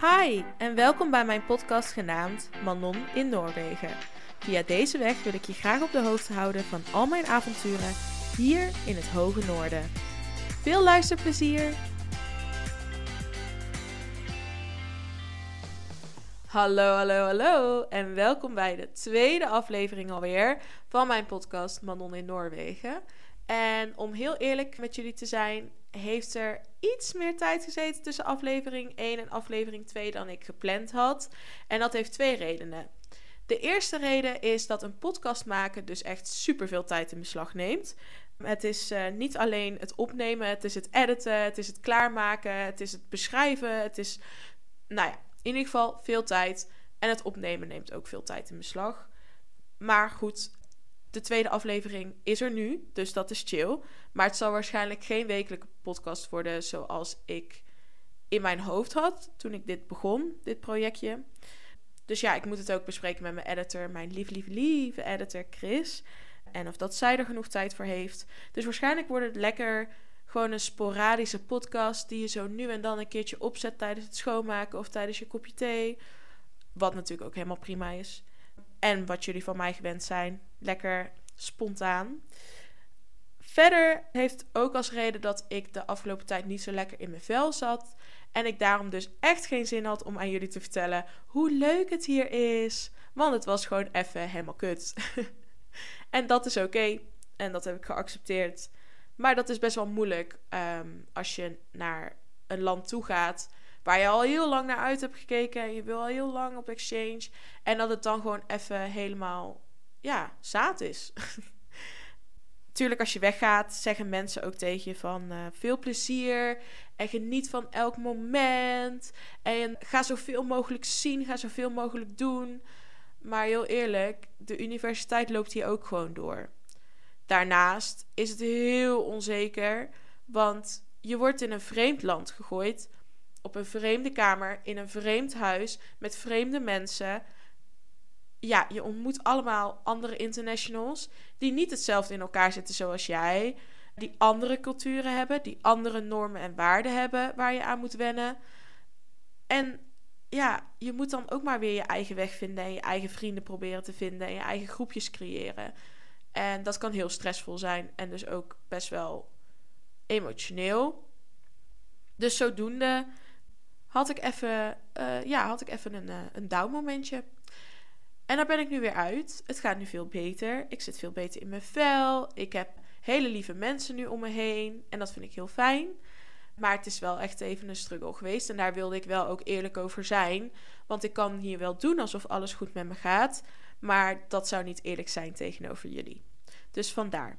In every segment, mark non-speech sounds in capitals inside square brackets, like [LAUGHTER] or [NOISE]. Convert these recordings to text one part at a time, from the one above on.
Hi en welkom bij mijn podcast genaamd Manon in Noorwegen. Via deze weg wil ik je graag op de hoogte houden van al mijn avonturen hier in het hoge noorden. Veel luisterplezier! Hallo, hallo, hallo en welkom bij de tweede aflevering alweer van mijn podcast Manon in Noorwegen. En om heel eerlijk met jullie te zijn, heeft er iets meer tijd gezeten tussen aflevering 1 en aflevering 2 dan ik gepland had. En dat heeft twee redenen. De eerste reden is dat een podcast maken dus echt super veel tijd in beslag neemt. Het is uh, niet alleen het opnemen, het is het editen, het is het klaarmaken, het is het beschrijven. Het is, nou ja, in ieder geval veel tijd. En het opnemen neemt ook veel tijd in beslag. Maar goed, de tweede aflevering is er nu, dus dat is chill. Maar het zal waarschijnlijk geen wekelijke podcast worden zoals ik in mijn hoofd had toen ik dit begon, dit projectje. Dus ja, ik moet het ook bespreken met mijn editor, mijn lief, lief, lieve editor Chris. En of dat zij er genoeg tijd voor heeft. Dus waarschijnlijk wordt het lekker gewoon een sporadische podcast die je zo nu en dan een keertje opzet tijdens het schoonmaken of tijdens je kopje thee. Wat natuurlijk ook helemaal prima is. En wat jullie van mij gewend zijn. Lekker spontaan. Verder heeft ook als reden dat ik de afgelopen tijd niet zo lekker in mijn vel zat. En ik daarom dus echt geen zin had om aan jullie te vertellen hoe leuk het hier is. Want het was gewoon even helemaal kut. [LAUGHS] en dat is oké. En dat heb ik geaccepteerd. Maar dat is best wel moeilijk um, als je naar een land toe gaat waar je al heel lang naar uit hebt gekeken en je wil al heel lang op exchange en dat het dan gewoon even helemaal ja, zaad is. [LAUGHS] Tuurlijk, als je weggaat, zeggen mensen ook tegen je van uh, veel plezier en geniet van elk moment en ga zoveel mogelijk zien, ga zoveel mogelijk doen. Maar heel eerlijk, de universiteit loopt hier ook gewoon door. Daarnaast is het heel onzeker, want je wordt in een vreemd land gegooid, op een vreemde kamer, in een vreemd huis, met vreemde mensen. Ja, je ontmoet allemaal andere internationals die niet hetzelfde in elkaar zitten zoals jij, die andere culturen hebben, die andere normen en waarden hebben waar je aan moet wennen. En ja, je moet dan ook maar weer je eigen weg vinden en je eigen vrienden proberen te vinden en je eigen groepjes creëren. En dat kan heel stressvol zijn en dus ook best wel emotioneel. Dus zodoende had ik even, uh, ja, had ik even een, uh, een down momentje. En daar ben ik nu weer uit. Het gaat nu veel beter. Ik zit veel beter in mijn vel. Ik heb hele lieve mensen nu om me heen. En dat vind ik heel fijn. Maar het is wel echt even een struggle geweest. En daar wilde ik wel ook eerlijk over zijn. Want ik kan hier wel doen alsof alles goed met me gaat. Maar dat zou niet eerlijk zijn tegenover jullie. Dus vandaar.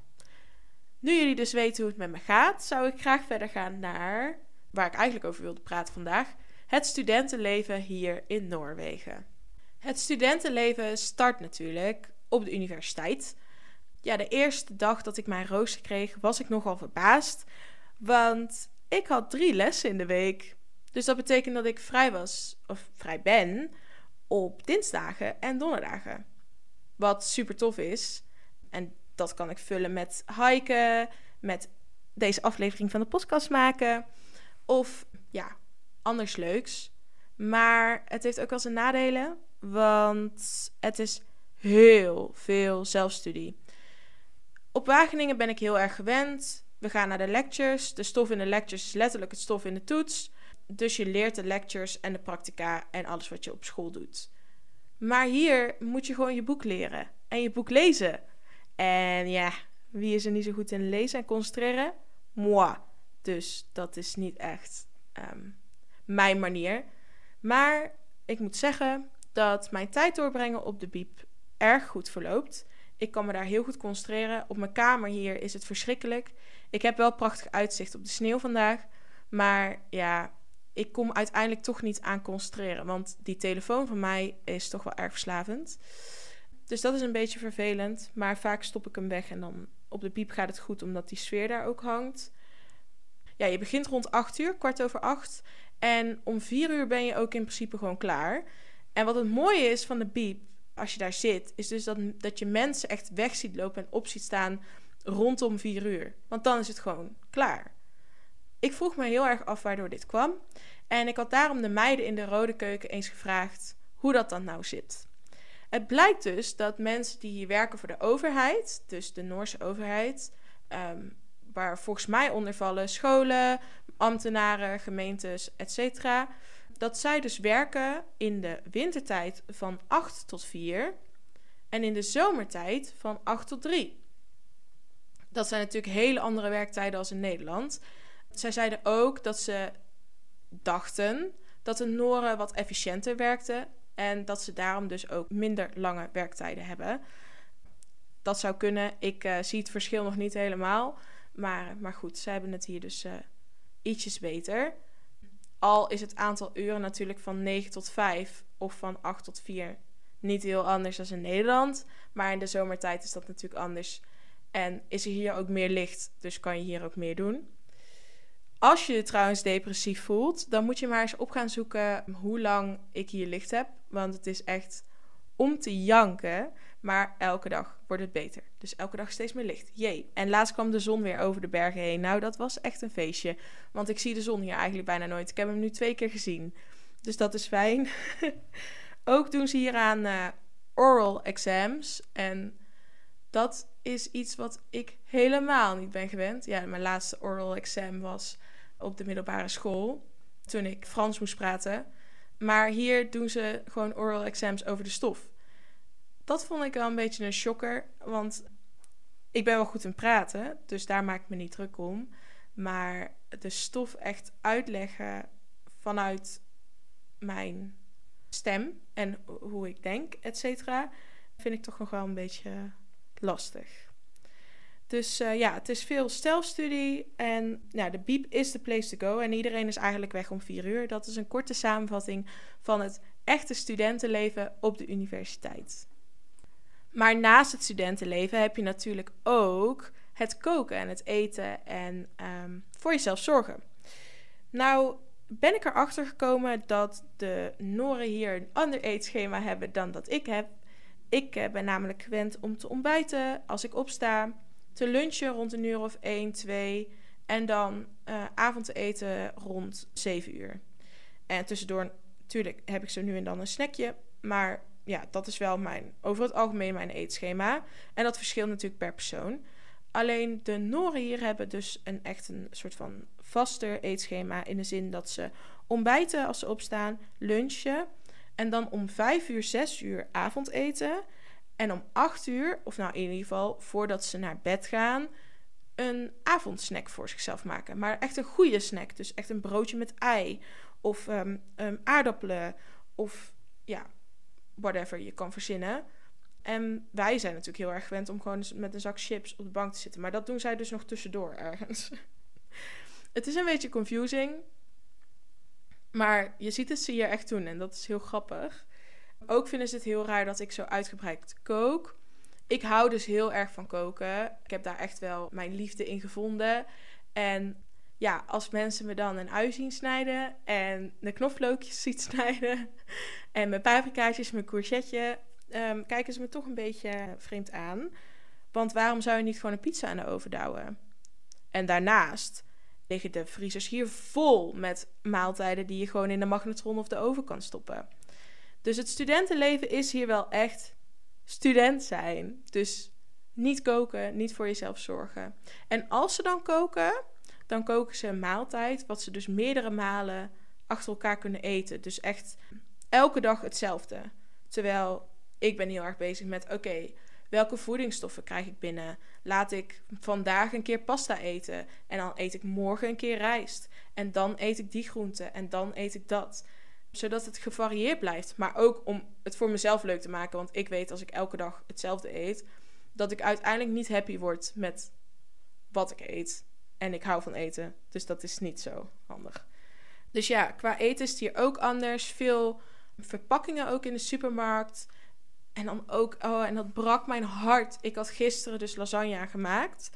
Nu jullie dus weten hoe het met me gaat, zou ik graag verder gaan naar waar ik eigenlijk over wilde praten vandaag: het studentenleven hier in Noorwegen. Het studentenleven start natuurlijk op de universiteit. Ja, de eerste dag dat ik mijn rooster kreeg, was ik nogal verbaasd. Want ik had drie lessen in de week. Dus dat betekent dat ik vrij was, of vrij ben, op dinsdagen en donderdagen. Wat super tof is. En dat kan ik vullen met hiken, met deze aflevering van de podcast maken. Of ja, anders leuks. Maar het heeft ook wel zijn nadelen, want het is heel veel zelfstudie. Op Wageningen ben ik heel erg gewend. We gaan naar de lectures. De stof in de lectures is letterlijk het stof in de toets. Dus je leert de lectures en de practica en alles wat je op school doet. Maar hier moet je gewoon je boek leren en je boek lezen. En ja, wie is er niet zo goed in lezen en concentreren? Moi. Dus dat is niet echt ehm, mijn manier. Maar ik moet zeggen dat mijn tijd doorbrengen op de biep erg goed verloopt. Ik kan me daar heel goed concentreren. Op mijn kamer hier is het verschrikkelijk. Ik heb wel prachtig uitzicht op de sneeuw vandaag. Maar ja, ik kom uiteindelijk toch niet aan concentreren. Want die telefoon van mij is toch wel erg verslavend. Dus dat is een beetje vervelend. Maar vaak stop ik hem weg en dan op de piep gaat het goed, omdat die sfeer daar ook hangt. Ja, je begint rond 8 uur, kwart over 8. En om 4 uur ben je ook in principe gewoon klaar. En wat het mooie is van de piep, als je daar zit, is dus dat, dat je mensen echt weg ziet lopen en op ziet staan rondom 4 uur. Want dan is het gewoon klaar. Ik vroeg me heel erg af waardoor dit kwam. En ik had daarom de meiden in de rode keuken eens gevraagd hoe dat dan nou zit. Het blijkt dus dat mensen die hier werken voor de overheid, dus de Noorse overheid, ehm, waar volgens mij onder vallen scholen, ambtenaren, gemeentes, etc., dat zij dus werken in de wintertijd van 8 tot 4 en in de zomertijd van 8 tot 3. Dat zijn natuurlijk hele andere werktijden als in Nederland. Zij zeiden ook dat ze dachten dat de Noren wat efficiënter werkten en dat ze daarom dus ook minder lange werktijden hebben. Dat zou kunnen. Ik uh, zie het verschil nog niet helemaal. Maar, maar goed, ze hebben het hier dus uh, ietsjes beter. Al is het aantal uren natuurlijk van 9 tot 5 of van 8 tot 4 niet heel anders dan in Nederland. Maar in de zomertijd is dat natuurlijk anders. En is er hier ook meer licht, dus kan je hier ook meer doen. Als je je trouwens depressief voelt, dan moet je maar eens op gaan zoeken hoe lang ik hier licht heb. Want het is echt om te janken. Maar elke dag wordt het beter. Dus elke dag steeds meer licht. Jee. En laatst kwam de zon weer over de bergen heen. Nou, dat was echt een feestje. Want ik zie de zon hier eigenlijk bijna nooit. Ik heb hem nu twee keer gezien. Dus dat is fijn. [LAUGHS] Ook doen ze hier aan uh, oral exams. En dat is iets wat ik helemaal niet ben gewend. Ja, mijn laatste oral exam was op de middelbare school. Toen ik Frans moest praten. Maar hier doen ze gewoon oral exams over de stof. Dat vond ik wel een beetje een shocker. Want ik ben wel goed in praten. Dus daar maak ik me niet druk om. Maar de stof echt uitleggen vanuit mijn stem en hoe ik denk, et cetera, vind ik toch nog wel een beetje lastig. Dus uh, ja, het is veel stelstudie en ja, de biep is de place to go. En iedereen is eigenlijk weg om vier uur. Dat is een korte samenvatting van het echte studentenleven op de universiteit. Maar naast het studentenleven heb je natuurlijk ook het koken en het eten en um, voor jezelf zorgen. Nou ben ik erachter gekomen dat de Noren hier een ander eetschema hebben dan dat ik heb. Ik uh, ben namelijk gewend om te ontbijten als ik opsta te lunchen rond een uur of 1, 2 en dan uh, avondeten rond 7 uur. En tussendoor, natuurlijk, heb ik zo nu en dan een snackje, maar ja, dat is wel mijn, over het algemeen mijn eetschema. En dat verschilt natuurlijk per persoon. Alleen de Noren hier hebben dus een echt een soort van vaster eetschema. In de zin dat ze ontbijten als ze opstaan, lunchen. En dan om 5 uur, 6 uur avondeten. En om 8 uur, of nou in ieder geval voordat ze naar bed gaan, een avondsnack voor zichzelf maken. Maar echt een goede snack. Dus echt een broodje met ei. Of um, um, aardappelen. Of ja, whatever je kan verzinnen. En wij zijn natuurlijk heel erg gewend om gewoon met een zak chips op de bank te zitten. Maar dat doen zij dus nog tussendoor ergens. [LAUGHS] het is een beetje confusing. Maar je ziet het ze hier echt doen en dat is heel grappig. Ook vinden ze het heel raar dat ik zo uitgebreid kook. Ik hou dus heel erg van koken. Ik heb daar echt wel mijn liefde in gevonden. En ja, als mensen me dan een ui zien snijden en de knoflookjes [LAUGHS] ziet snijden en mijn paprikaatjes, mijn courgette, um, kijken ze me toch een beetje vreemd aan. Want waarom zou je niet gewoon een pizza aan de oven douwen? En daarnaast liggen de vriezers hier vol met maaltijden die je gewoon in de magnetron of de oven kan stoppen. Dus het studentenleven is hier wel echt student zijn. Dus niet koken, niet voor jezelf zorgen. En als ze dan koken, dan koken ze een maaltijd, wat ze dus meerdere malen achter elkaar kunnen eten. Dus echt elke dag hetzelfde. Terwijl ik ben heel erg bezig met, oké, welke voedingsstoffen krijg ik binnen? Laat ik vandaag een keer pasta eten en dan eet ik morgen een keer rijst. En dan eet ik die groente en dan eet ik dat zodat het gevarieerd blijft. Maar ook om het voor mezelf leuk te maken. Want ik weet als ik elke dag hetzelfde eet, dat ik uiteindelijk niet happy word met wat ik eet. En ik hou van eten. Dus dat is niet zo handig. Dus ja, qua eten is het hier ook anders. Veel verpakkingen ook in de supermarkt. En dan ook, oh, en dat brak mijn hart. Ik had gisteren dus lasagne gemaakt.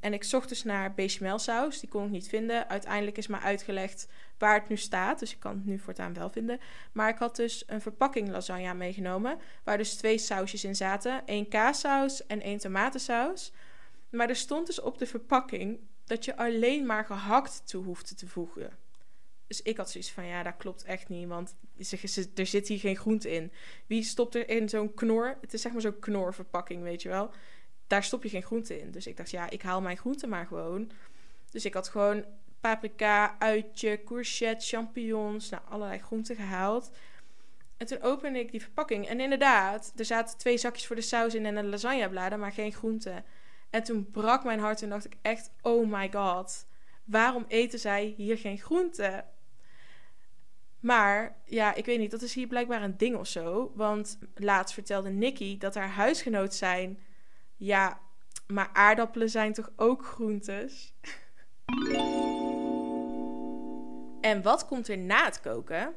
En ik zocht dus naar bechamelsaus. Die kon ik niet vinden. Uiteindelijk is me uitgelegd waar het nu staat. Dus ik kan het nu voortaan wel vinden. Maar ik had dus een verpakking lasagne meegenomen. Waar dus twee sausjes in zaten. één kaassaus en één tomatensaus. Maar er stond dus op de verpakking dat je alleen maar gehakt toe hoeft te voegen. Dus ik had zoiets van, ja, dat klopt echt niet, want er zit hier geen groente in. Wie stopt er in zo'n knor? Het is zeg maar zo'n knorverpakking, weet je wel. Daar stop je geen groente in. Dus ik dacht, ja, ik haal mijn groente maar gewoon. Dus ik had gewoon paprika, uitje, courgette, champignons, nou, allerlei groenten gehaald. En toen opende ik die verpakking. En inderdaad, er zaten twee zakjes voor de saus in en een lasagnebladen, maar geen groenten. En toen brak mijn hart en dacht ik echt, oh my god, waarom eten zij hier geen groenten? Maar ja, ik weet niet, dat is hier blijkbaar een ding of zo. Want laatst vertelde Nikki dat haar huisgenoot zijn. Ja, maar aardappelen zijn toch ook groentes? [LAUGHS] en wat komt er na het koken?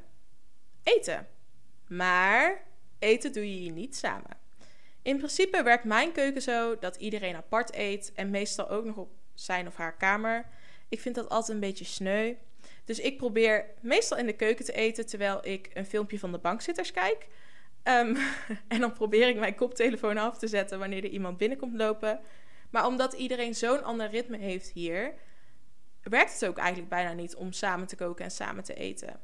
Eten. Maar eten doe je hier niet samen. In principe werkt mijn keuken zo dat iedereen apart eet en meestal ook nog op zijn of haar kamer. Ik vind dat altijd een beetje sneu. Dus ik probeer meestal in de keuken te eten terwijl ik een filmpje van de bankzitters kijk. Ehm, [LAUGHS] en dan probeer ik mijn koptelefoon af te zetten wanneer er iemand binnenkomt lopen. Maar omdat iedereen zo'n ander ritme heeft hier, werkt het ook eigenlijk bijna niet om samen te koken en samen te eten.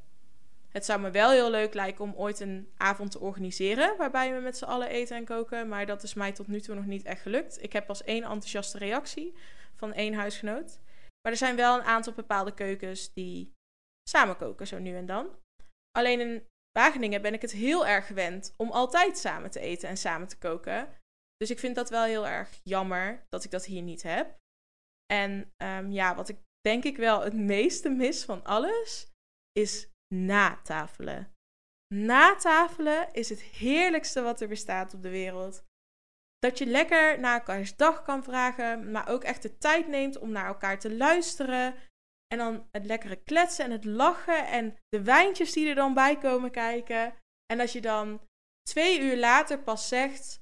Het zou me wel heel leuk lijken om ooit een avond te organiseren waarbij we met z'n allen eten en koken, maar dat is mij tot nu toe nog niet echt gelukt. Ik heb pas één enthousiaste reactie van één huisgenoot. Maar er zijn wel een aantal bepaalde keukens die samen koken, zo nu en dan. Alleen in Wageningen ben ik het heel erg gewend om altijd samen te eten en samen te koken. Dus ik vind dat wel heel erg jammer dat ik dat hier niet heb. En um, ja, wat ik denk ik wel het meeste mis van alles is natafelen. Natafelen is het heerlijkste wat er bestaat op de wereld. Dat je lekker naar elkaars dag kan vragen, maar ook echt de tijd neemt om naar elkaar te luisteren. En dan het lekkere kletsen en het lachen en de wijntjes die er dan bij komen kijken. En dat je dan twee uur later pas zegt: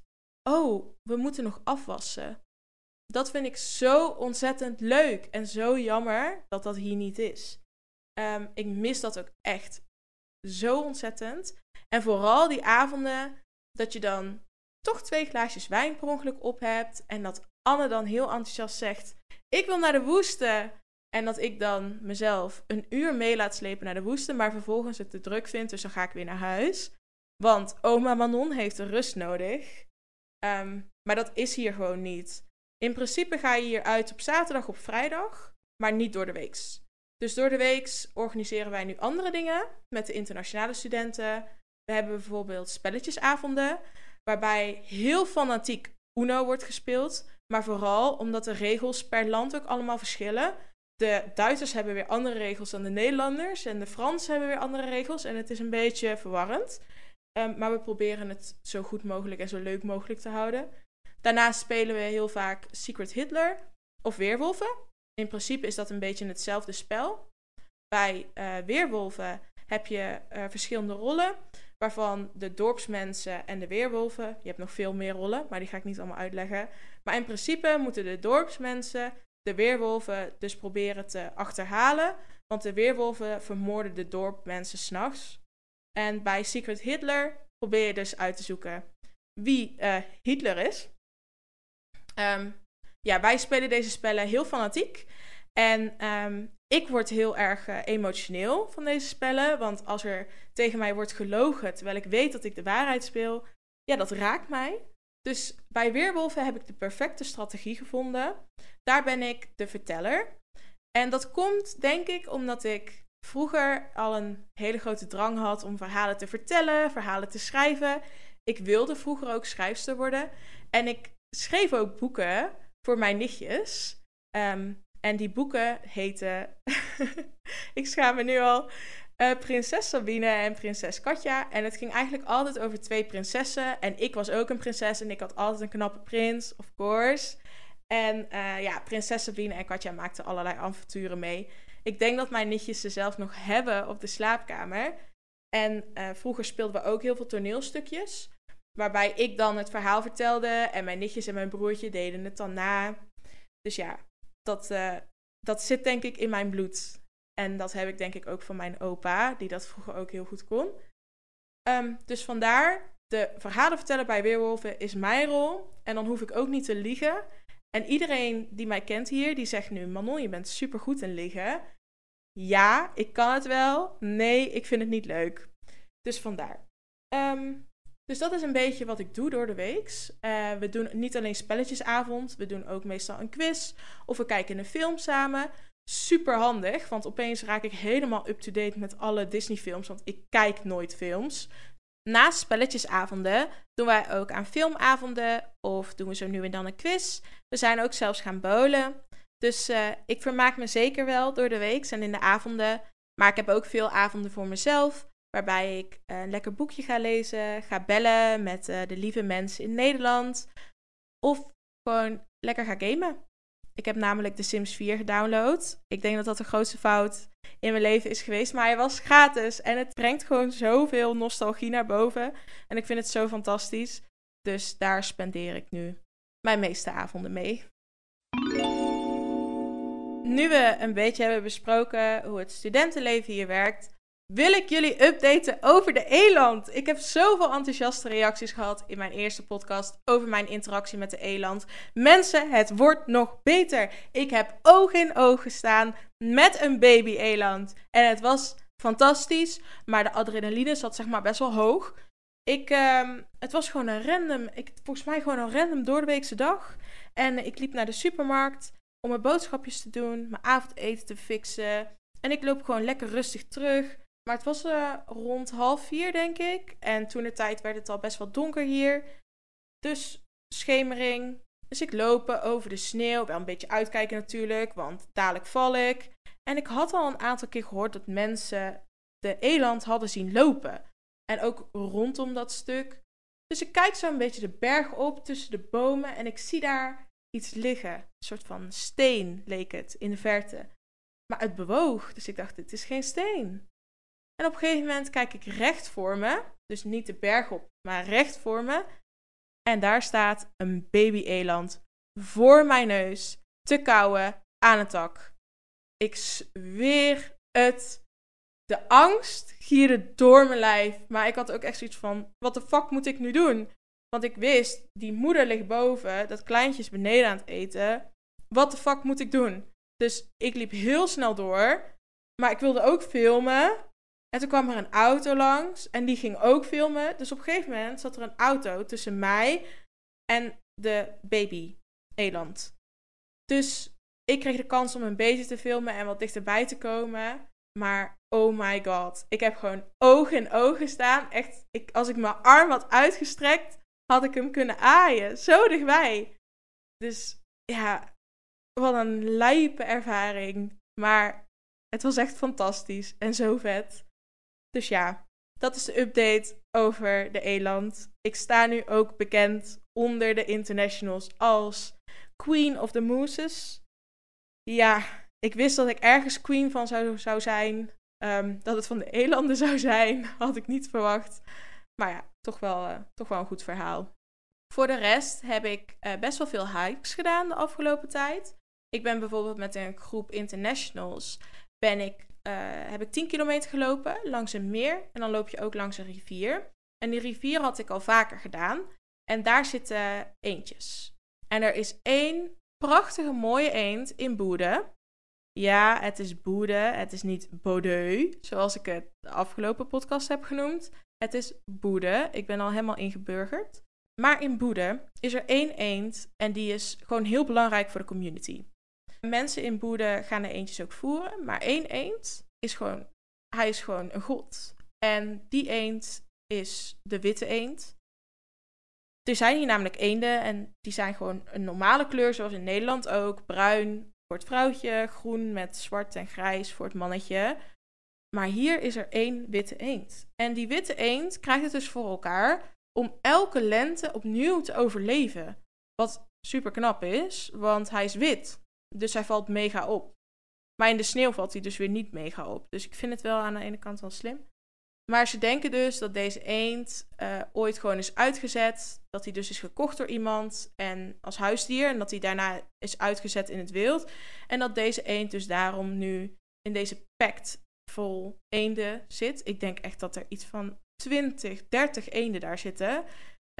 Oh, we moeten nog afwassen. Dat vind ik zo ontzettend leuk en zo jammer dat dat hier niet is. Um, ik mis dat ook echt zo ontzettend. En vooral die avonden dat je dan toch twee glaasjes wijn per ongeluk op hebt. En dat Anne dan heel enthousiast zegt: Ik wil naar de woeste. En dat ik dan mezelf een uur mee laat slepen naar de woeste, maar vervolgens het te druk vind, dus dan ga ik weer naar huis. Want oma Manon heeft rust nodig. Ehm, maar dat is hier gewoon niet. In principe ga je hier uit op zaterdag op vrijdag, maar niet door de weeks. Dus door de weeks organiseren wij nu andere dingen met de internationale studenten. We hebben bijvoorbeeld spelletjesavonden, waarbij heel fanatiek Uno wordt gespeeld. Maar vooral omdat de regels per land ook allemaal verschillen. De Duitsers hebben weer andere regels dan de Nederlanders. En de Fransen hebben weer andere regels. En het is een beetje verwarrend. Ehm, maar we proberen het zo goed mogelijk en zo leuk mogelijk te houden. Daarnaast spelen we heel vaak Secret Hitler of Weerwolven. In principe is dat een beetje hetzelfde spel. Bij uh, Weerwolven heb je uh, verschillende rollen, waarvan de dorpsmensen en de weerwolven. Je hebt nog veel meer rollen, maar die ga ik niet allemaal uitleggen. Maar in principe moeten de dorpsmensen de weerwolven dus proberen te achterhalen. Want de weerwolven vermoorden de dorpmensen s'nachts. En bij Secret Hitler probeer je dus uit te zoeken wie uh, Hitler is. Um, ja, wij spelen deze spellen heel fanatiek. En um, ik word heel erg uh, emotioneel van deze spellen. Want als er tegen mij wordt gelogen terwijl ik weet dat ik de waarheid speel, ja, dat raakt mij. Dus bij Weerwolven heb ik de perfecte strategie gevonden. Daar ben ik de verteller. En dat komt, denk ik, omdat ik vroeger al een hele grote drang had om verhalen te vertellen, verhalen te schrijven. Ik wilde vroeger ook schrijfster worden. En ik schreef ook boeken voor mijn nichtjes. Ehm, en die boeken heten, [LAUGHS] ik schaam me nu al, uh, Prinses Sabine en Prinses Katja. En het ging eigenlijk altijd over twee prinsessen. En ik was ook een prinses en ik had altijd een knappe prins, of course. En uh, ja, Prinses Sabine en Katja maakten allerlei avonturen mee. Ik denk dat mijn nichtjes ze zelf nog hebben op de slaapkamer. En uh, vroeger speelden we ook heel veel toneelstukjes. Waarbij ik dan het verhaal vertelde en mijn nichtjes en mijn broertje deden het dan na. Dus ja, dat, uh, dat zit denk ik in mijn bloed. En dat heb ik denk ik ook van mijn opa, die dat vroeger ook heel goed kon. Um, dus vandaar, de verhalen vertellen bij Weerwolven is mijn rol. En dan hoef ik ook niet te liegen. En iedereen die mij kent hier, die zegt nu: Manon, je bent supergoed in liggen. Ja, ik kan het wel. Nee, ik vind het niet leuk. Dus vandaar. Ehm, dus dat is een beetje wat ik doe door de week. Uh, we doen niet alleen spelletjesavond, we doen ook meestal een quiz. Of we kijken een film samen. Super handig, want opeens raak ik helemaal up-to-date met alle Disney-films, want ik kijk nooit films. Naast spelletjesavonden doen wij ook aan filmavonden of doen we zo nu en dan een quiz. We zijn ook zelfs gaan bowlen. Dus uh, ik vermaak me zeker wel door de week en in de avonden. Maar ik heb ook veel avonden voor mezelf. Waarbij ik uh, een lekker boekje ga lezen, ga bellen met uh, de lieve mensen in Nederland. Of gewoon lekker ga gamen. Ik heb namelijk de Sims 4 gedownload. Ik denk dat dat de grootste fout in mijn leven is geweest. Maar hij was gratis. En het brengt gewoon zoveel nostalgie naar boven. En ik vind het zo fantastisch. Dus daar spendeer ik nu mijn meeste avonden mee. Nu we een beetje hebben besproken hoe het studentenleven hier werkt, wil ik jullie updaten over de eland. Ik heb zoveel enthousiaste reacties gehad in mijn eerste podcast over mijn interactie met de eland. Mensen, het wordt nog beter. Ik heb oog in oog gestaan met een baby-eland. En het was fantastisch, maar de adrenaline zat zeg maar best wel hoog. Ik, uh, het was gewoon een random, ik, volgens mij gewoon een random doordeweekse dag. En ik liep naar de supermarkt om mijn boodschapjes te doen, mijn avondeten te fixen. En ik loop gewoon lekker rustig terug. Maar het was uh, rond half vier, denk ik. En toen de tijd werd het al best wel donker hier. Dus schemering. Dus ik lopen over de sneeuw. Wel een beetje uitkijken natuurlijk, want dadelijk val ik. En ik had al een aantal keer gehoord dat mensen de eland hadden zien lopen. En ook rondom dat stuk. Dus ik kijk zo een beetje de berg op tussen de bomen en ik zie daar iets liggen. Een soort van steen leek het in de verte. Maar het bewoog, dus ik dacht, dit is geen steen. En op een gegeven moment kijk ik recht voor me, dus niet de berg op, maar recht voor me. En daar staat een baby-eland voor mijn neus te kauwen aan een tak. Ik zweer het. De angst gierde door mijn lijf. Maar ik had ook echt zoiets van: wat de fuck moet ik nu doen? Want ik wist, die moeder ligt boven, dat kleintje is beneden aan het eten. Wat de fuck moet ik doen? Dus ik liep heel snel door. Maar ik wilde ook filmen. En toen kwam er een auto langs en die ging ook filmen. Dus op een gegeven moment zat er een auto tussen mij en de baby eland. Dus ik kreeg de kans om een beetje te filmen en wat dichterbij te komen. Maar oh my god, ik heb gewoon oog in oog gestaan. Echt, ik, als ik mijn arm had uitgestrekt, had ik hem kunnen aaien. Zo dichtbij. Dus ja, wat een lijpe ervaring. Maar het was echt fantastisch en zo vet. Dus ja, dat is de update over de eland. Ik sta nu ook bekend onder de internationals als Queen of the Mooses. Ja, ik wist dat ik ergens queen van zou, zou zijn. Ehm, dat het van de elanden [LAUGHS] zou zijn, had ik niet verwacht. Maar ja, toch wel, uh, toch wel een goed verhaal. Voor de rest heb ik uh, best wel veel hikes gedaan de afgelopen tijd. Ik ben bijvoorbeeld met een groep internationals ben ik heb ik 10 kilometer gelopen langs een meer. En dan loop je ook langs een rivier. En die rivier had ik al vaker gedaan. En daar zitten eendjes. En er is één prachtige mooie eend in Boede. Ja, het is Boede. Het is niet Bodeu, zoals ik het de afgelopen podcast heb genoemd. Het is Boede. Ik ben al helemaal ingeburgerd. Maar in Boede is er één eend en die is gewoon heel belangrijk voor de community. Mensen in Boede gaan de eendjes ook voeren, maar één eend is gewoon, hij is gewoon een god. En die eend is de witte eend. Er zijn hier namelijk eenden en die zijn gewoon een normale kleur, zoals in Nederland ook. Bruin voor het vrouwtje, groen met zwart en grijs voor het mannetje. Maar hier is er één witte eend. En die witte eend krijgt het dus voor elkaar om elke lente opnieuw te overleven. Wat super knap is, want hij is wit. Dus hij valt mega op. Maar in de sneeuw valt hij dus weer niet mega op. Dus ik vind het wel aan de ene kant wel slim. Maar ze denken dus dat deze eend uh, ooit gewoon is uitgezet. Dat hij dus is gekocht door iemand en als huisdier. En dat hij daarna is uitgezet in het wild. En dat deze eend dus daarom nu in deze pact vol eenden zit. Ik denk echt dat er iets van 20, 30 eenden daar zitten.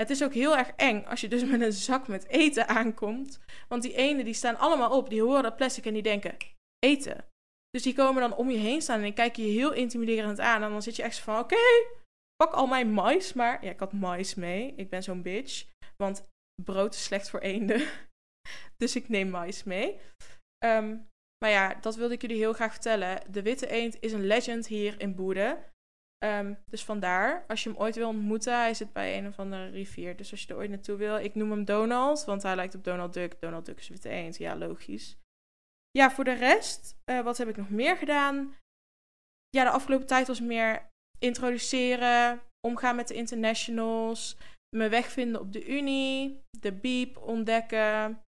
Het is ook heel erg eng als je dus met een zak met eten aankomt. Want die ene die staan allemaal op, die horen dat plastic en die denken, eten. Dus die komen dan om je heen staan en die kijken je heel intimiderend aan. En dan zit je echt van, oké, pak al mijn mais maar. Ja, ik had mais mee. Ik ben zo'n bitch. Want brood is slecht voor eenden. [LAUGHS] dus ik neem mais mee. Ehm, maar ja, dat wilde ik jullie heel graag vertellen. De witte eend is een legend hier in Boede. Ehm, dus vandaar, als je hem ooit wil ontmoeten, hij zit bij een of andere rivier. Dus als je er ooit naartoe wil, ik noem hem Donald, want hij lijkt op Donald Duck. Donald Duck is witte eend, ja, logisch. Ja, voor de rest, uh, wat heb ik nog meer gedaan? Ja, de afgelopen tijd was meer introduceren, omgaan met de internationals, me wegvinden op de Unie, de Beep ontdekken.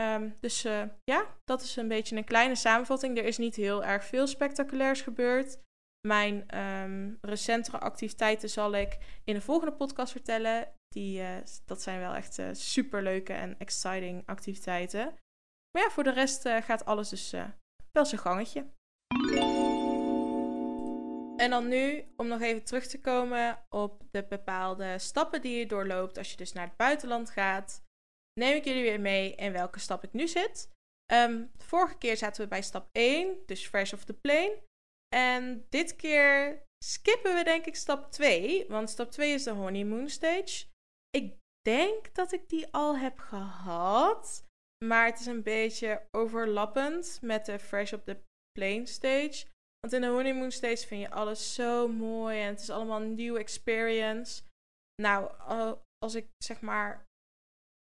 Um, dus uh, ja, dat is een beetje een kleine samenvatting. Er is niet heel erg veel spectaculairs gebeurd. Mijn um, recentere activiteiten zal ik in de volgende podcast vertellen. Die, uh, dat zijn wel echt uh, superleuke en exciting activiteiten. Maar ja, voor de rest gaat alles dus wel zijn gangetje. En dan nu, om nog even terug te komen op de bepaalde stappen die je doorloopt als je dus naar het buitenland gaat, neem ik jullie weer mee in welke stap ik nu zit. De vorige keer zaten we bij stap 1, dus fresh off the plane. En dit keer skippen we denk ik stap 2, want stap 2 is de honeymoon stage. Ik denk dat ik die al heb gehad, maar het is een beetje overlappend met de fresh off the plane stage. Want in de honeymoon stage vind je alles zo mooi en het is allemaal een nieuwe experience. Nou, als ik zeg maar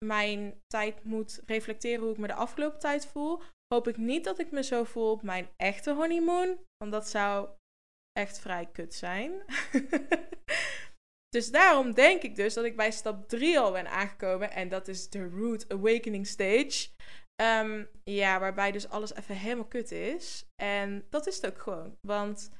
mijn tijd moet reflecteren hoe ik me de afgelopen tijd voel, hoop ik niet dat ik me zo voel op mijn echte honeymoon. Want dat zou echt vrij kut zijn. [LAUGHS] dus daarom denk ik dus dat ik bij stap 3 al ben aangekomen. En dat is de Root Awakening Stage. Ehm, ja, waarbij dus alles even helemaal kut is. En dat is het ook gewoon. Want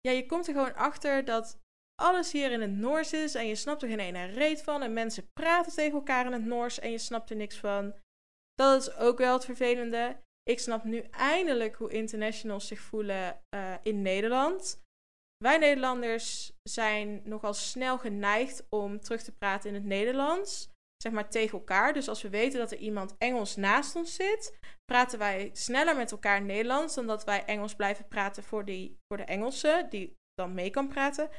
ja, je komt er gewoon achter dat alles hier in het Noors is en je snapt er geen ene reet van. En mensen praten tegen elkaar in het Noors en je snapt er niks van. Dat is ook wel het vervelende. Ik snap nu eindelijk hoe internationals zich voelen uh, in Nederland. Wij Nederlanders zijn nogal snel geneigd om terug te praten in het Nederlands zeg maar tegen elkaar. Dus als we weten dat er iemand Engels naast ons zit, praten wij sneller met elkaar Nederlands dan dat wij Engels blijven praten voor, die, voor de Engelsen, die dan mee kan praten.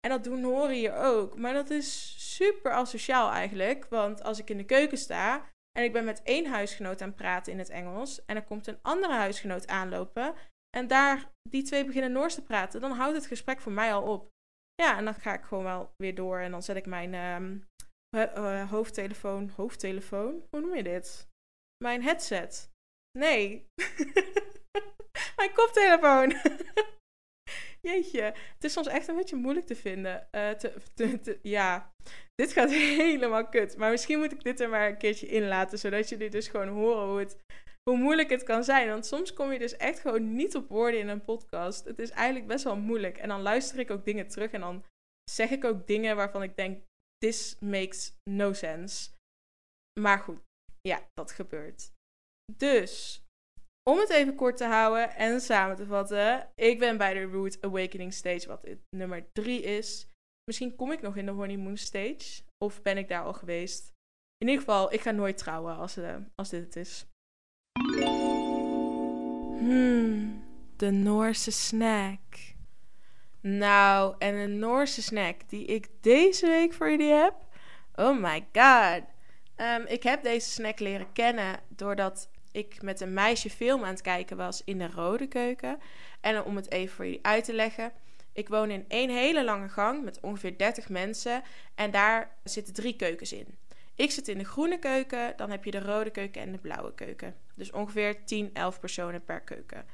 En dat doen horen hier ook. Maar dat is super asociaal eigenlijk. Want als ik in de keuken sta en ik ben met één huisgenoot aan het praten in het Engels. En er komt een andere huisgenoot aanlopen. En daar die twee beginnen Noors te praten. Dan houdt het gesprek voor mij al op. Ja, en dan ga ik gewoon wel weer door. En dan zet ik mijn um, uh, hoofdtelefoon. Hoofdtelefoon? Hoe noem je dit? Mijn headset. Nee. [LAUGHS] mijn koptelefoon. [LAUGHS] Jeetje, het is soms echt een beetje moeilijk te vinden. Uh, te, ja, dit gaat [LAUGHS] helemaal kut. Maar misschien moet ik dit er maar een keertje in laten, zodat jullie dus gewoon horen hoe, het, hoe moeilijk het kan zijn. Want soms kom je dus echt gewoon niet op woorden in een podcast. Het is eigenlijk best wel moeilijk. En dan luister ik ook dingen terug en dan zeg ik ook dingen waarvan ik denk, this makes no sense. Maar goed, ja, dat gebeurt. Dus, om het even kort te houden en samen te vatten. Ik ben bij de Root Awakening Stage, wat nummer 3 is. Misschien kom ik nog in de Honeymoon Stage. Of ben ik daar al geweest. In ieder geval, ik ga nooit trouwen als, uh, als dit het is. Hmm, de Noorse snack. Nou, en een Noorse snack die ik deze week voor jullie heb. Oh my god. Um, ik heb deze snack leren kennen doordat ik met een meisje film aan het kijken was in de rode keuken. En om het even voor jullie uit te leggen. Ik woon in één hele lange gang met ongeveer 30 mensen. En daar zitten drie keukens in. Ik zit in de groene keuken, dan heb je de rode keuken en de blauwe keuken. Dus ongeveer 10, 11 personen per keuken.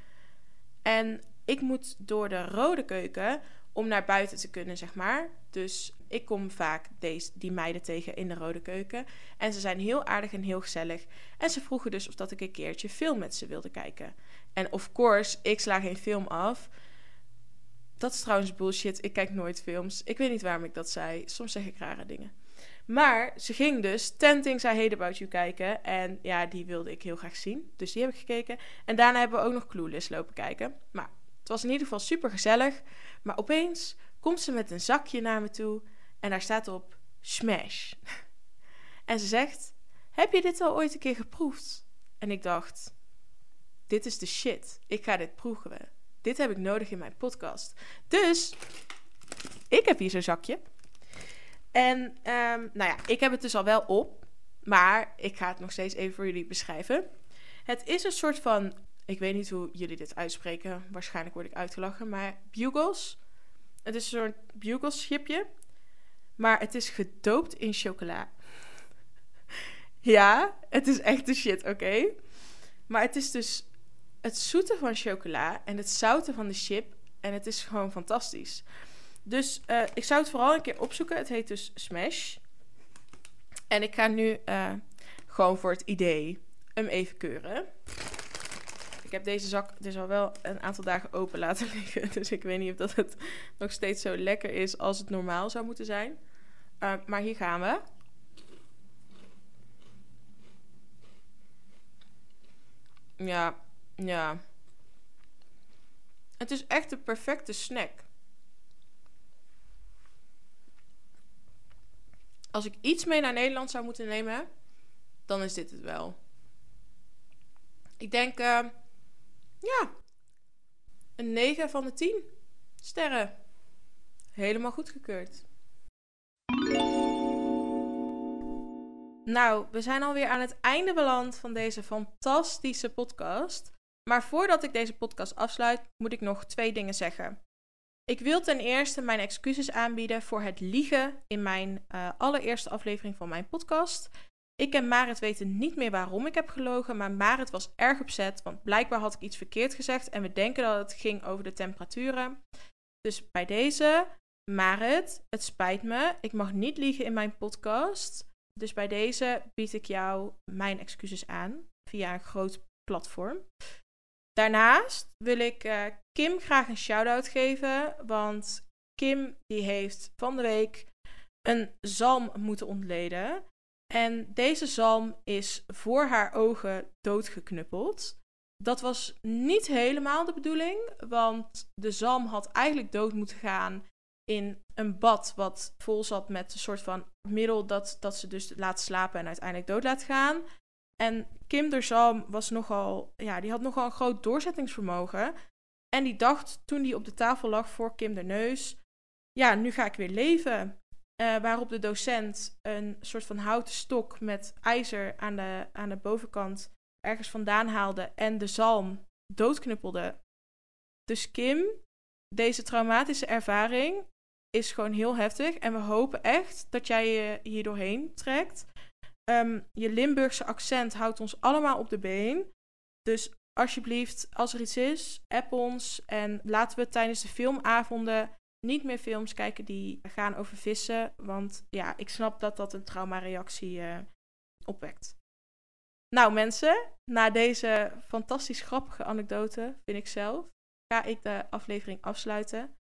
En ik moet door de rode keuken om naar buiten te kunnen, zeg maar. Dus ik kom vaak deze, die meiden tegen in de rode keuken. En ze zijn heel aardig en heel gezellig. En ze vroegen dus of dat ik een keertje film met ze wilde kijken. En of course, ik sla geen film af. Dat is trouwens bullshit. Ik kijk nooit films. Ik weet niet waarom ik dat zei. Soms zeg ik rare dingen. Maar ze ging dus Ten Things I Hate About You kijken. En ja, die wilde ik heel graag zien. Dus die heb ik gekeken. En daarna hebben we ook nog Clueless lopen kijken. Maar het was in ieder geval super gezellig. Maar opeens komt ze met een zakje naar me toe. En daar staat op Smash. [LAUGHS] En ze zegt: Heb je dit al ooit een keer geproefd? En ik dacht: Dit is de shit. Ik ga dit proeven. Dit heb ik nodig in mijn podcast. Dus ik heb hier zo'n zakje. En ehm, nou ja, ik heb het dus al wel op. Maar ik ga het nog steeds even voor jullie beschrijven. Het is een soort van. Ik weet niet hoe jullie dit uitspreken. Waarschijnlijk word ik uitgelachen. Maar bugles. Het is een soort bugles schipje. Maar het is gedoopt in chocola. [LAUGHS] ja, het is echt de shit, oké? Maar het is dus het zoete van chocola en het zoute van de chip. En het is gewoon fantastisch. Dus uh, ik zou het vooral een keer opzoeken. Het heet dus Smash. En ik ga nu uh, gewoon voor het idee hem even keuren. Ik heb deze zak dus al wel een aantal dagen open laten [LAUGHS] liggen. Dus ik weet niet of dat het nog steeds zo lekker is als het normaal zou moeten zijn. Uh, maar hier gaan we. Ja, ja. Het is echt de perfecte snack. Als ik iets mee naar Nederland zou moeten nemen, dan is dit het wel. Ik denk, uh, ja, een 9 van de 10 sterren. Helemaal goedgekeurd. Nou, we zijn alweer aan het einde beland van deze fantastische podcast. Maar voordat ik deze podcast afsluit, moet ik nog twee dingen zeggen. Ik wil ten eerste mijn excuses aanbieden voor het liegen in mijn uh, allereerste aflevering van mijn podcast. Ik en Marit weten niet meer waarom ik heb gelogen, maar Marit was erg opzet, want blijkbaar had ik iets verkeerd gezegd en we denken dat het ging over de temperaturen. Dus bij deze, Marit, het spijt me, ik mag niet liegen in mijn podcast. Dus bij deze bied ik jou mijn excuses aan via een groot platform. Daarnaast wil ik uh, Kim graag een shout-out geven, want Kim die heeft van de week een zalm moeten ontleden. En deze zalm is voor haar ogen doodgeknuppeld. Dat was niet helemaal de bedoeling, want de zalm had eigenlijk dood moeten gaan in een bad wat vol zat met een soort van middel dat, dat ze dus laat slapen en uiteindelijk dood laat gaan. En Kim de Zalm was nogal, ja, die had nogal een groot doorzettingsvermogen. En die dacht toen die op de tafel lag voor Kim de Neus, ja, nu ga ik weer leven. Uh, waarop de docent een soort van houten stok met ijzer aan de, aan de bovenkant ergens vandaan haalde en de zalm doodknuppelde. Dus Kim, deze traumatische ervaring is gewoon heel heftig. En we hopen echt dat jij je hier doorheen trekt. Um, je Limburgse accent houdt ons allemaal op de been. Dus alsjeblieft, als er iets is, app ons. En laten we tijdens de filmavonden niet meer films kijken die gaan over vissen. Want ja, ik snap dat dat een traumareactie uh, opwekt. Nou mensen, na deze fantastisch grappige anekdote, vind ik zelf, ga ik de aflevering afsluiten.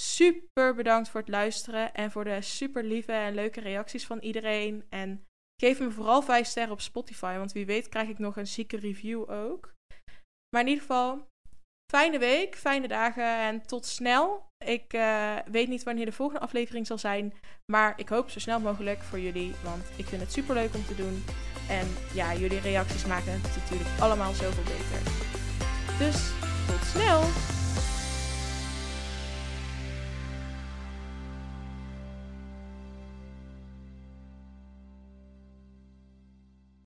Super bedankt voor het luisteren en voor de super lieve en leuke reacties van iedereen. En geef me vooral 5 sterren op Spotify, want wie weet krijg ik nog een zieke review ook. Maar in ieder geval, fijne week, fijne dagen en tot snel. Ik uh, weet niet wanneer de volgende aflevering zal zijn, maar ik hoop zo snel mogelijk voor jullie, want ik vind het super leuk om te doen. En ja, jullie reacties maken het natuurlijk allemaal zoveel beter. Dus tot snel!